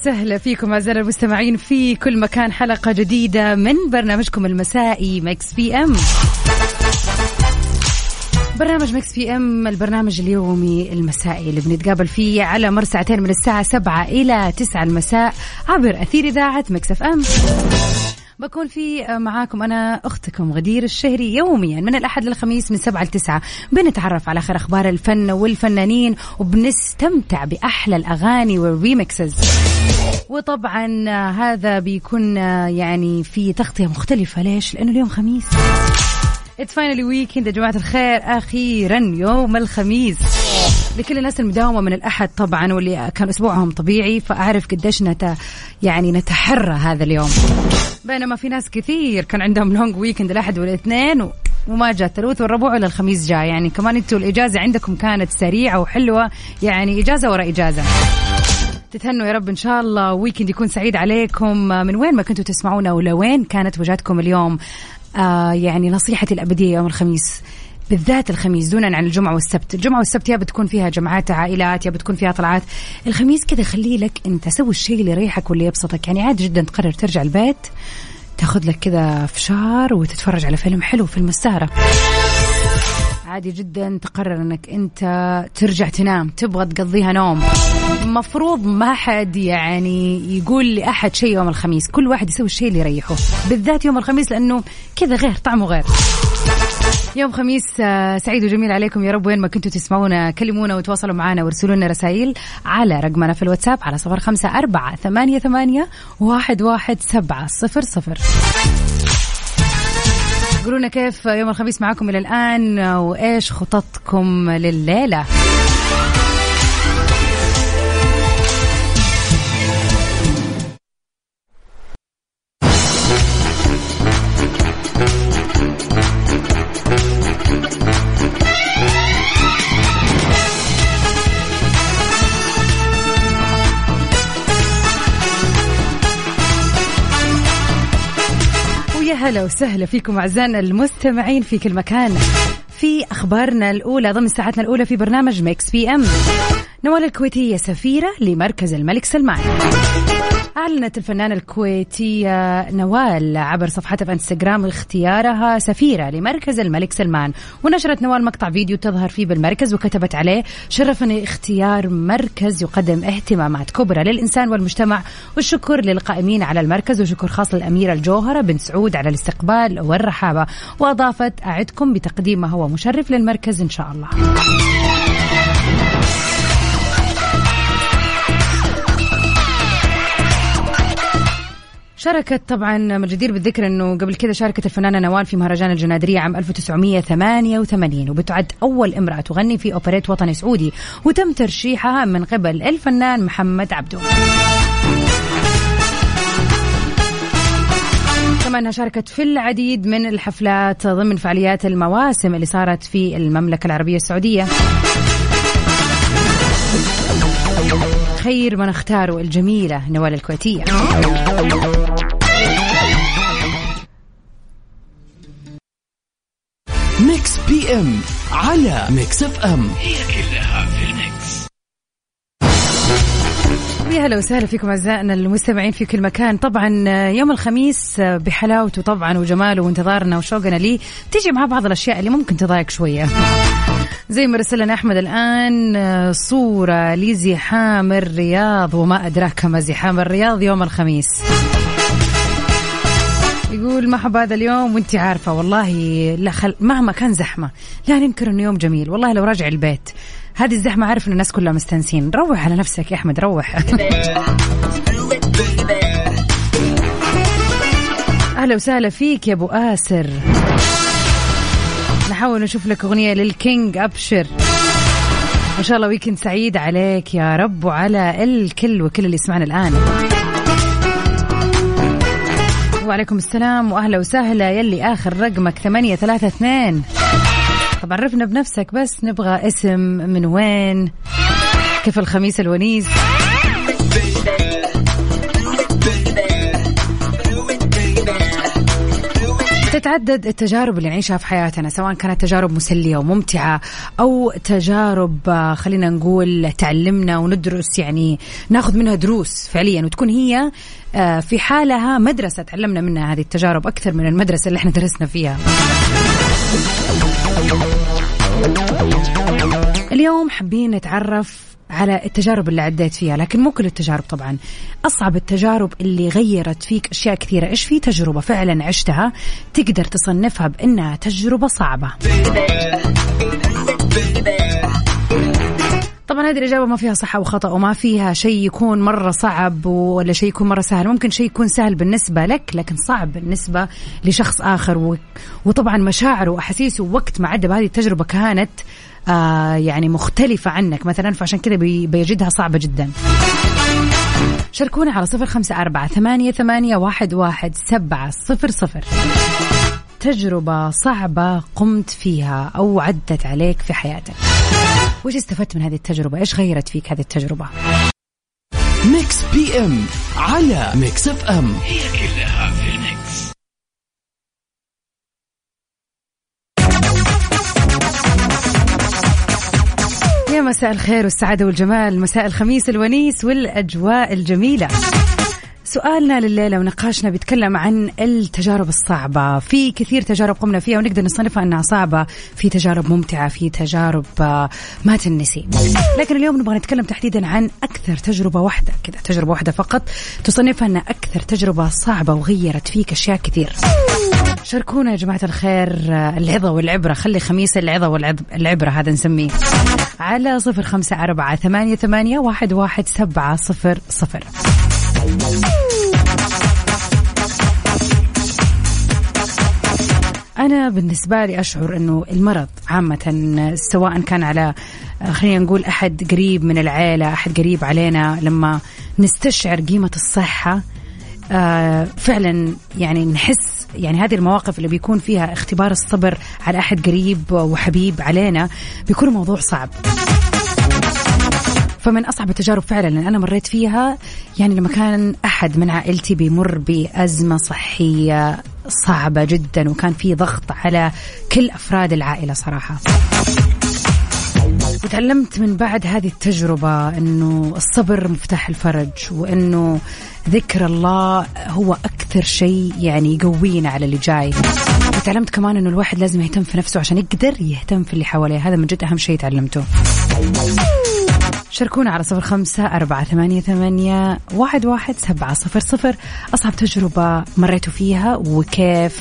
وسهلا فيكم اعزائنا المستمعين في كل مكان. حلقة جديدة من برنامجكم المسائي Mix PM. برنامج Mix PM البرنامج اليومي المسائي اللي بنتقابل فيه على مر ساعتين من الساعة 7 إلى 9 المساء عبر أثير إذاعة Mix FM. بكون في معاكم أنا أختكم غدير الشهري يوميا من الأحد للخميس من سبعة لتسعة. بنتعرف على آخر أخبار الفن والفنانين وبنستمتع بأحلى الأغاني وال remixes وطبعا هذا بيكون يعني في تغطية مختلفة. ليش؟ لأنه اليوم خميس. it's finally weekend يا جماعة الخير. أخيرا يوم الخميس. لكل الناس المداومة من الأحد طبعا واللي كان أسبوعهم طبيعي فأعرف قديش نت يعني نتحرى هذا اليوم. بينما في ناس كثير كان عندهم long weekend الأحد والاثنين و... وما جاء الثلاث والربوع ولا الخميس جاء. يعني كمان أنتوا الإجازة عندكم كانت سريعة وحلوة. يعني إجازة ورا إجازة. تتهنوا يا رب إن شاء الله. ويكند يكون سعيد عليكم. من وين ما كنتوا تسمعونا ولوين كانت وجهتكم اليوم؟ آه يعني نصيحتي الأبدية يوم الخميس بالذات الخميس دونا عن الجمعة والسبت. الجمعة والسبت يا بتكون فيها جمعات عائلات يا بتكون فيها طلعات. الخميس كذا خليه لك أنت سوي الشيء اللي يريحك واللي يبسطك. يعني عادي جدا تقرر ترجع البيت تاخذ لك كذا فشار وتتفرج على فيلم حلو فيلم السهرة عادي جدا تقرر إنك أنت ترجع تنام تبغى تقضيها نوم. مفروض ما حد يعني يقول لأحد شيء يوم الخميس كل واحد يسوي الشيء اللي يريحه بالذات يوم الخميس لأنه كذا غير طعمه غير. يوم خميس آه، سعيد وجميل عليكم يا رب وين ما كنتوا تسمعونا كلمونا وتواصلوا معنا وارسلوا لنا رسائل على رقمنا في الواتساب على صفر خمسة أربعة ثمانية ثمانية واحد واحد سبعة صفر صفر. قولونا كيف يوم الخميس معاكم إلى الآن وإيش خططكم لليلة هلا وسهلا فيكم أعزائنا المستمعين في كل مكان. في أخبارنا الأولى ضمن ساعتنا الأولى في برنامج Mix PM. نوال الكويتية سفيرة لمركز الملك سلمان. أعلنت الفنانة الكويتية نوال عبر صفحتها في إنستغرام اختيارها سفيرة لمركز الملك سلمان. ونشرت نوال مقطع فيديو تظهر فيه بالمركز وكتبت عليه شرفني اختيار مركز يقدم اهتمامات كبرى للإنسان والمجتمع والشكر للقائمين على المركز وشكر خاص للأميرة الجوهرة بن سعود على الاستقبال والرحابة. وأضافت أعدكم بتقديم ما هو مشرف للمركز إن شاء الله. شاركت طبعا من الجدير بالذكر إنه قبل كذا شاركت الفنانة نوال في مهرجان الجنادرية عام 1988 وبتعد أول امرأة تغني في أوبريت وطني سعودي وتم ترشيحها من قبل الفنان محمد عبده. كمان شاركت في العديد من الحفلات ضمن فعاليات المواسم اللي صارت في المملكة العربية السعودية. خير من اختاروا الجميلة نوال الكويتية. Mix PM على Mix FM هي كلها يا هلا وسهلا فيكم أعزائنا المستمعين في كل مكان. طبعا يوم الخميس بحلاوته طبعا وجماله وانتظارنا وشوقنا ليه. تيجي مع بعض الأشياء اللي ممكن تضايق شوية. زي ما رسل لنا أحمد الآن صورة لزحام الرياض وما أدراك ما زحام الرياض يوم الخميس. يقول ما هذا اليوم وانت عارفة والله لا خل... مهما كان زحمة لا ننكر إنه يوم جميل والله لو راجع البيت هذه الزحمة عارف إن الناس كلها مستنسين روح على نفسك يا أحمد روح. أهلا وسهلا فيك يا أبو آسر. نحاول نشوف لك أغنية للكينج أبشر. ما شاء الله ويكند سعيد عليك يا رب وعلى الكل وكل اللي يسمعنا الآن. وعليكم السلام وأهلا وسهلا. يلي آخر رقمك ثمانية ثلاثة اثنين. طب عرفنا بنفسك بس نبغى اسم من وين. كيف الخميس الونيس؟ تتعدد التجارب اللي نعيشها في حياتنا سواء كانت تجارب مسلية وممتعة أو تجارب آه، خلينا نقول تعلمنا وندرس يعني ناخذ منها دروس فعليا وتكون هي آه، في حالها مدرسة تعلمنا منها هذه التجارب أكثر من المدرسة اللي إحنا درسنا فيها. اليوم حابين نتعرف على التجارب اللي عديت فيها لكن مو كل التجارب طبعا. أصعب التجارب اللي غيرت فيك أشياء كثيرة. إيش في تجربة فعلا عشتها تقدر تصنفها بأنها تجربة صعبة؟ طبعا هذه الإجابة ما فيها صح أو خطأ وما فيها شيء يكون مرة صعب ولا شيء يكون مرة سهل. ممكن شيء يكون سهل بالنسبة لك لكن صعب بالنسبة لشخص آخر. وطبعا مشاعره وأحاسيسه وقت ما عدى بهذه التجربة كانت آه يعني مختلفة عنك مثلا فعشان كذا بي... بيجدها صعبة جدا. شاركونا على صفر خمسة أربعة ثمانية, ثمانية واحد, واحد سبعة صفر صفر. تجربة صعبة قمت فيها أو عدت عليك في حياتك. وش استفدت من هذه التجربة؟ إيش غيرت فيك هذه التجربة؟ Mix PM على Mix FM. هي كلها يا مساء الخير والسعادة والجمال. مساء الخميس الونيس والأجواء الجميلة. سؤالنا لليلة ونقاشنا بيتكلم عن التجارب الصعبة. في كثير تجارب قمنا فيها ونقدر نصنفها أنها صعبة. في تجارب ممتعة في تجارب آه، ما تنسي. لكن اليوم نبغى نتكلم تحديدا عن أكثر تجربة واحدة كذا. تجربة واحدة فقط. تصنفها أنها أكثر تجربة صعبة وغيرت فيك أشياء كثير. شاركونا يا جماعة الخير آه، العظة والعبرة. خلي خميس العظة والعبرة هذا نسميه. على صفر خمسة أربعة ثمانية, ثمانية واحد, واحد سبعة صفر صفر. أنا بالنسبة لي أشعر أنه المرض عامة سواء كان على خلينا نقول أحد قريب من العيلة أحد قريب علينا لما نستشعر قيمة الصحة آه، فعلا يعني نحس يعني هذه المواقف اللي بيكون فيها اختبار الصبر على أحد قريب وحبيب علينا بيكون موضوع صعب. فمن أصعب التجارب فعلا اللي أنا مريت فيها يعني لما كان أحد من عائلتي بيمر بأزمة صحية صعبة جدا وكان في ضغط على كل أفراد العائلة صراحة. وتعلمت من بعد هذه التجربة أنه الصبر مفتاح الفرج وأنه ذكر الله هو أكثر شيء يعني يقوينا على اللي جاي. وتعلمت كمان أنه الواحد لازم يهتم في نفسه عشان يقدر يهتم في اللي حواليه. هذا من جد أهم شيء تعلمته. شاركونا على صفر خمسة أربعة ثمانية, ثمانية واحد, واحد سبعة صفر صفر. أصعب تجربة مريتوا فيها وكيف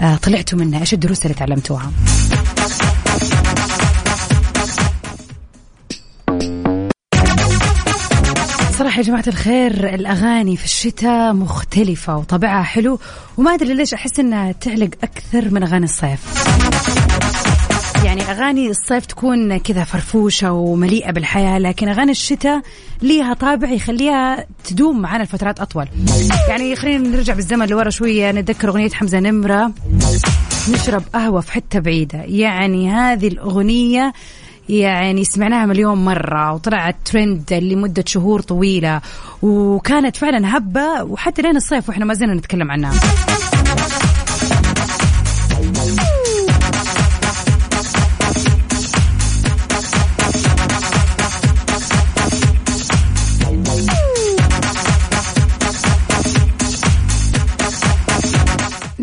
آه، طلعتوا منها؟ إيش الدروس اللي تعلمتوها؟ صراحة يا جماعة الخير الأغاني في الشتاء مختلفة وطبعها حلو وما أدري ليش أحس إنها تعلق أكثر من أغاني الصيف. يعني أغاني الصيف تكون كذا فرفوشة ومليئة بالحياة لكن أغاني الشتاء ليها طابع يخليها تدوم معنا لفترات أطول. يعني خلينا نرجع بالزمن لورا شوية نتذكر أغنية حمزة نمرة نشرب قهوة في حتة بعيدة. يعني هذه الأغنية يعني سمعناها مليون مرة وطلعت ترند لمدة شهور طويلة وكانت فعلا هبة وحتى لين الصيف وإحنا ما زلنا نتكلم عنها.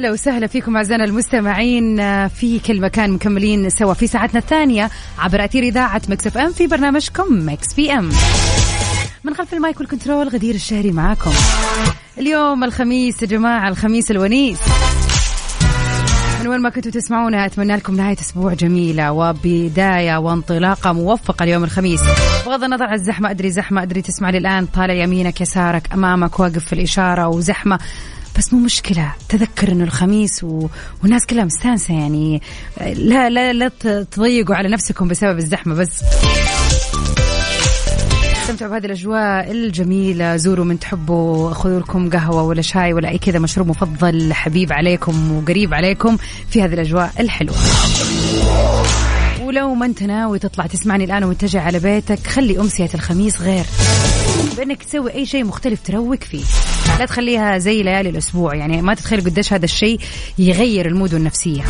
ويا هلا وسهلا فيكم أعزائنا المستمعين آه، في كل مكان مكملين سوا في ساعتنا الثانية عبر أثير إذاعة Mix FM في برنامجكم Mix PM. من خلف ال mic وال control غدير الشهري معاكم. اليوم الخميس يا جماعة الخميس الونيس. من وين ما كنتوا تسمعونا أتمنى لكم نهاية أسبوع جميلة وبداية وانطلاقة موفقة اليوم الخميس. بغض النظر عن الزحمة أدري زحمة أدري تسمع لي الان طالع يمينك يسارك أمامك واقف في الإشارة وزحمة بس مو مشكلة. تذكر إنه الخميس و... والناس كلها مستانسة يعني. لا لا لا تضيقوا على نفسكم بسبب الزحمة بس. استمتعوا بهذه الأجواء الجميلة. زوروا من تحبوا. خذوا لكم قهوة ولا شاي ولا أي كذا مشروب مفضل حبيب عليكم وقريب عليكم في هذه الأجواء الحلوة. ولو ما أنت ناوي تطلع تسمعني الآن ومتجه على بيتك خلي أمسية الخميس غير. بأنك تسوي أي شيء مختلف تروق فيه. لا تخليها زي ليالي الأسبوع يعني ما تتخيل قديش هذا الشيء يغير المود والنفسيه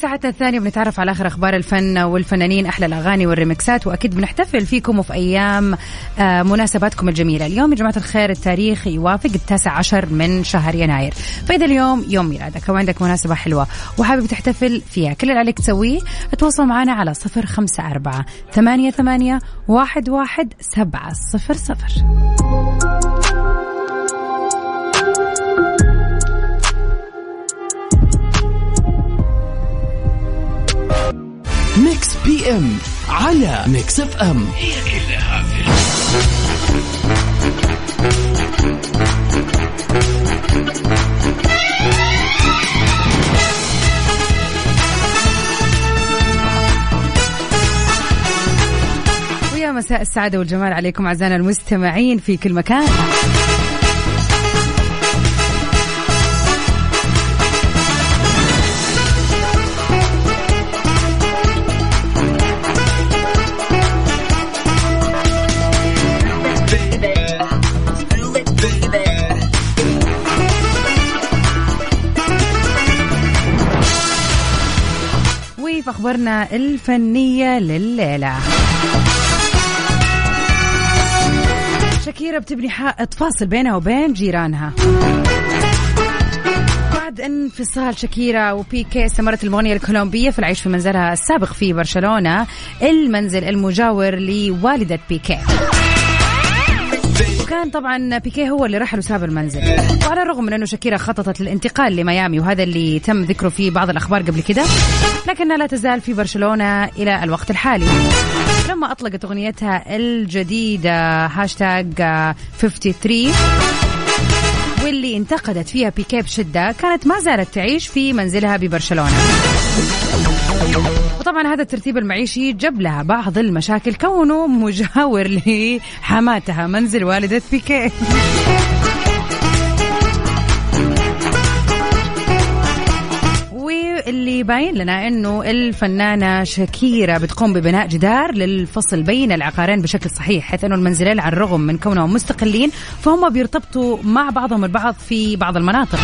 ساعتنا الثانية بنتعرف على آخر أخبار الفن والفنانين أحلى الأغاني والريمكسات وأكيد بنحتفل فيكم وفي أيام آه، مناسباتكم الجميلة. اليوم يا جماعة الخير التاريخ يوافق التاسع عشر من شهر يناير. فإذا اليوم يوم ميلادك أو عندك مناسبة حلوة وحابب تحتفل فيها كل اللي عليك تسويه تواصل معنا على صفر خمسة أربعة ثمانية ثمانية واحد واحد سبعة صفر صفر. Mix PM على Mix FM هي كلها في. ويا مساء السعادة والجمال عليكم أعزائنا المستمعين في كل مكان وفي أخبارنا الفنية لليلة. شاكيرا بتبني حائط فاصل بينها وبين جيرانها. بعد انفصال شاكيرا وبيكي استمرت المغنية الكولومبية في العيش في منزلها السابق في برشلونة المنزل المجاور لوالدة بيكي وكان طبعا بيكي هو اللي رحل وساب المنزل. وعلى الرغم من أنه شاكيرا خططت للانتقال لميامي وهذا اللي تم ذكره في بعض الأخبار قبل كده لكنها لا تزال في برشلونة إلى الوقت الحالي. لما أطلقت أغنيتها الجديدة هاشتاج آه، 53 واللي انتقدت فيها بيكي بشدة كانت ما زالت تعيش في منزلها ببرشلونة. وطبعا هذا الترتيب المعيشي جاب لها بعض المشاكل كونه مجاور لحماتها منزل والدة بيكي واللي باين لنا إنه الفنانة شاكيرا بتقوم ببناء جدار للفصل بين العقارين بشكل صحيح حيث إنه المنزلين على الرغم من كونهم مستقلين فهم بيرتبطوا مع بعضهم البعض في بعض المناطق.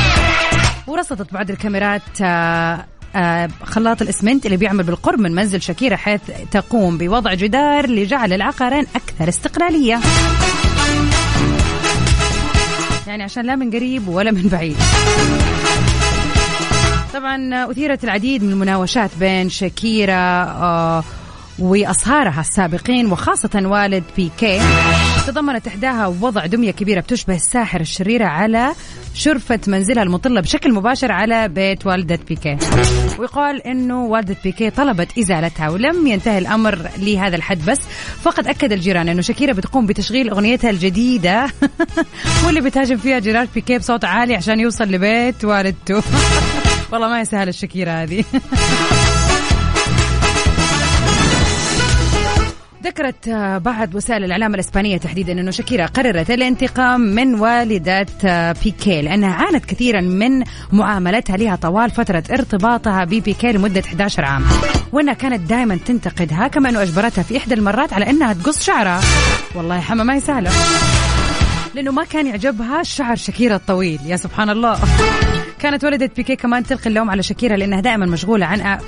ورصدت بعض الكاميرات آه، خلاط الإسمنت اللي بيعمل بالقرب من منزل شاكيرا حيث تقوم بوضع جدار لجعل العقارين أكثر استقلالية. يعني عشان لا من قريب ولا من بعيد. طبعا أثيرت العديد من المناوشات بين شاكيرا آه، وأصهارها السابقين وخاصة والد بيكي. تضمنت إحداها وضع دمية كبيرة بتشبه الساحر الشريرة على شرفة منزلها المطلة بشكل مباشر على بيت والدة بيكي. ويقال أنه والدة بيكي طلبت إزالتها ولم ينتهي الأمر لهذا الحد بس. فقد أكد الجيران أنه شاكيرا بتقوم بتشغيل أغنيتها الجديدة واللي بتهاجم فيها جيران بيكي بصوت عالي عشان يوصل لبيت والدته. والله ما يسهل الشكيرة هذه. ذكرت بعض وسائل الإعلام الإسبانية تحديدا أنه شاكيرا قررت الانتقام من والدة آه، بيكي لأنها عانت كثيرا من معاملتها لها طوال فترة ارتباطها ببيكي لمدة 11 عام. وأنها كانت دائما تنتقدها كما أنه أجبرتها في إحدى المرات على أنها تقص شعرها. والله حما ما يسهله لأنه ما كان يعجبها شعر شاكيرا الطويل. يا سبحان الله. كانت والدة بيكي كمان تلقي اللوم على شاكيرا لأنها دائما مشغولة عن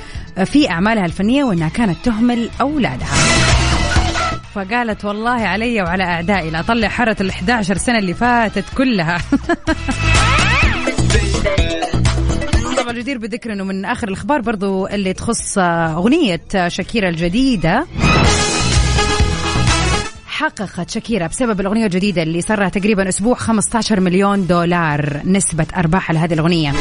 في أعمالها الفنية وأنها كانت تهمل أولادها. فقالت والله علي وعلى أعدائي لا أطلع حارة ال 11 سنة اللي فاتت كلها. طبعا الجدير بالذكر إنه من آخر الأخبار برضو اللي تخص أغنية شاكيرا الجديدة. حققت شاكيرا بسبب الأغنية الجديدة اللي صار لها تقريبا أسبوع 15 مليون دولار نسبة أرباح لهذه الأغنية.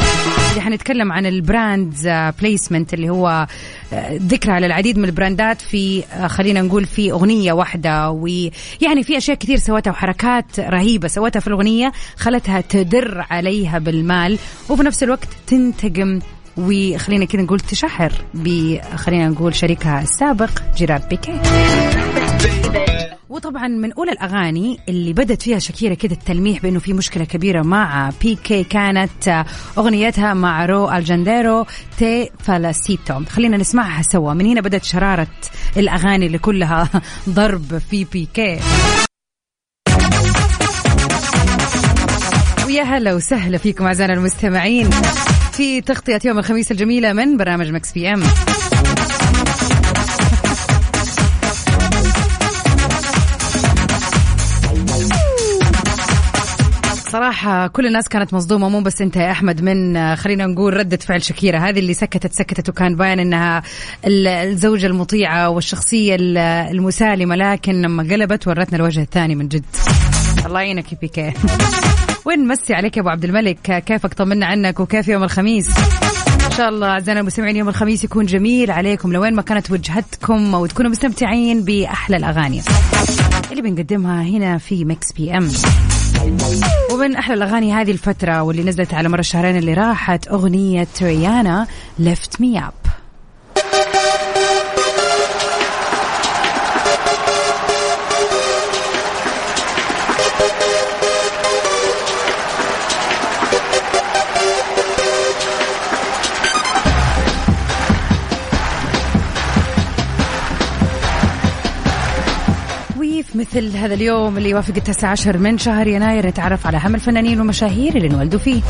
اللي حنتكلم عن ال brand placement اللي هو آه، ذكرى على العديد من البراندات في آه، خلينا نقول في أغنية واحدة ويعني في أشياء كثير سوتها وحركات رهيبة سوتها في الأغنية خلتها تدر عليها بالمال وفي نفس الوقت تنتقم وخلينا كذا نقول تشهر ب خلينا نقول شريكها السابق جيرارد بيكي وطبعا من أولى الأغاني اللي بدت فيها شاكيرا كده التلميح بأنه في مشكلة كبيرة مع بيكي كانت أغنيتها مع راو أليخاندرو Te Felicito خلينا نسمعها سوا. من هنا بدت شرارة الأغاني اللي كلها ضرب في بيكي ويا هلا وسهلا فيكم أعزائنا المستمعين في تغطية يوم الخميس الجميلة من برنامج Mix PM صراحة كل الناس كانت مصدومة مو بس أنت يا أحمد من آه، خلينا نقول ردة فعل شكيرة. هذه اللي سكتت سكتت وكان باين إنها ال- الزوجة المطيعة والشخصية ال- المسالمة لكن لما قلبت ورتنا الوجه الثاني من جد. الله يعينك يا بيكي. ونمسي عليك يا أبو عبد الملك؟ كيفك؟ طمنا عنك وكيف يوم الخميس؟ ان شاء الله أعزائنا المستمعين يوم الخميس يكون جميل عليكم. لوين ما كانت وجهتكم وتكونوا مستمتعين بأحلى الأغاني اللي بنقدمها هنا في Mix PM. ومن أحلى الأغاني هذه الفترة واللي نزلت على مر الشهرين اللي راحت أغنية ريانا Lift Me Up مثل هذا اليوم اللي يوافق التاسع عشر من شهر يناير نتعرف على أهم الفنانين والمشاهير اللي انولدوا فيه.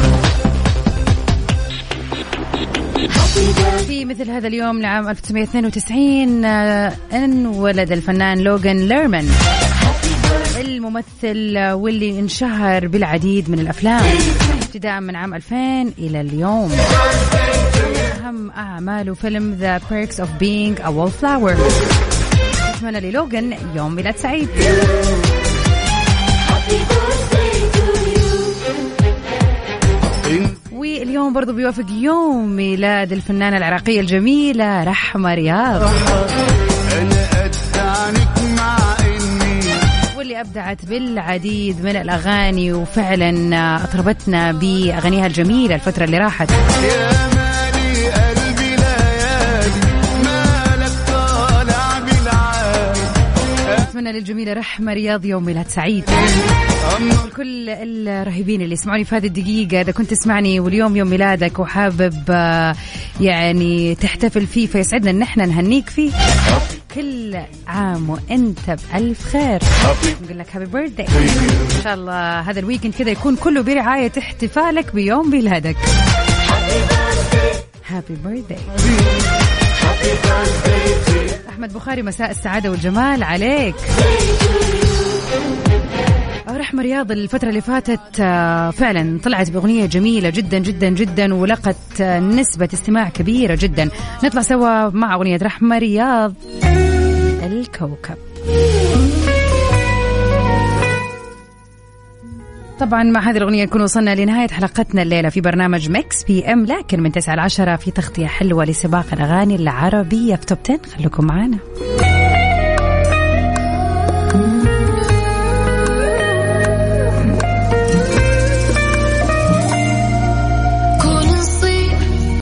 في مثل هذا اليوم لعام 1992 آه، انولد الفنان لوغان ليرمان. الممثل واللي انشهر بالعديد من الأفلام. ابتداء من عام 2000 إلى اليوم. أهم أعماله فيلم ذا Perks of Being a Wallflower. نتمنى للوغان يوم ميلاد سعيد. واليوم برضو بيوافق يوم ميلاد الفنانة العراقية الجميلة رحمة رياض. واللي أبدعت بالعديد من الأغاني وفعلا أطربتنا بأغانيها الجميلة الفترة اللي راحت. أتمنى للجميلة رحمة رياض يوم ميلاد سعيد. كل الرهيبين اللي يسمعوني في هذه الدقيقة إذا كنت تسمعني واليوم يوم ميلادك وحابب آه، يعني تحتفل فيه فيسعدنا إن إحنا نهنيك فيه. كل عام وإنت بألف خير. نقول لك happy birthday إن شاء الله هذا ال weekend كذا يكون كله برعاية احتفالك بيوم ميلادك. happy birthday أحمد بخاري مساء السعادة والجمال عليك. رحمة رياض الفترة اللي فاتت آه، فعلا طلعت بأغنية جميلة جدا جدا جدا ولقت نسبة استماع كبيرة جدا. نطلع سوا مع أغنية رحمة رياض الكوكب. طبعا مع هذه الأغنية نكون وصلنا لنهاية حلقتنا الليلة في برنامج Mix PM لكن من 9 ل 10 في تغطية حلوة لسباق الأغاني العربية في top 10 خليكم معنا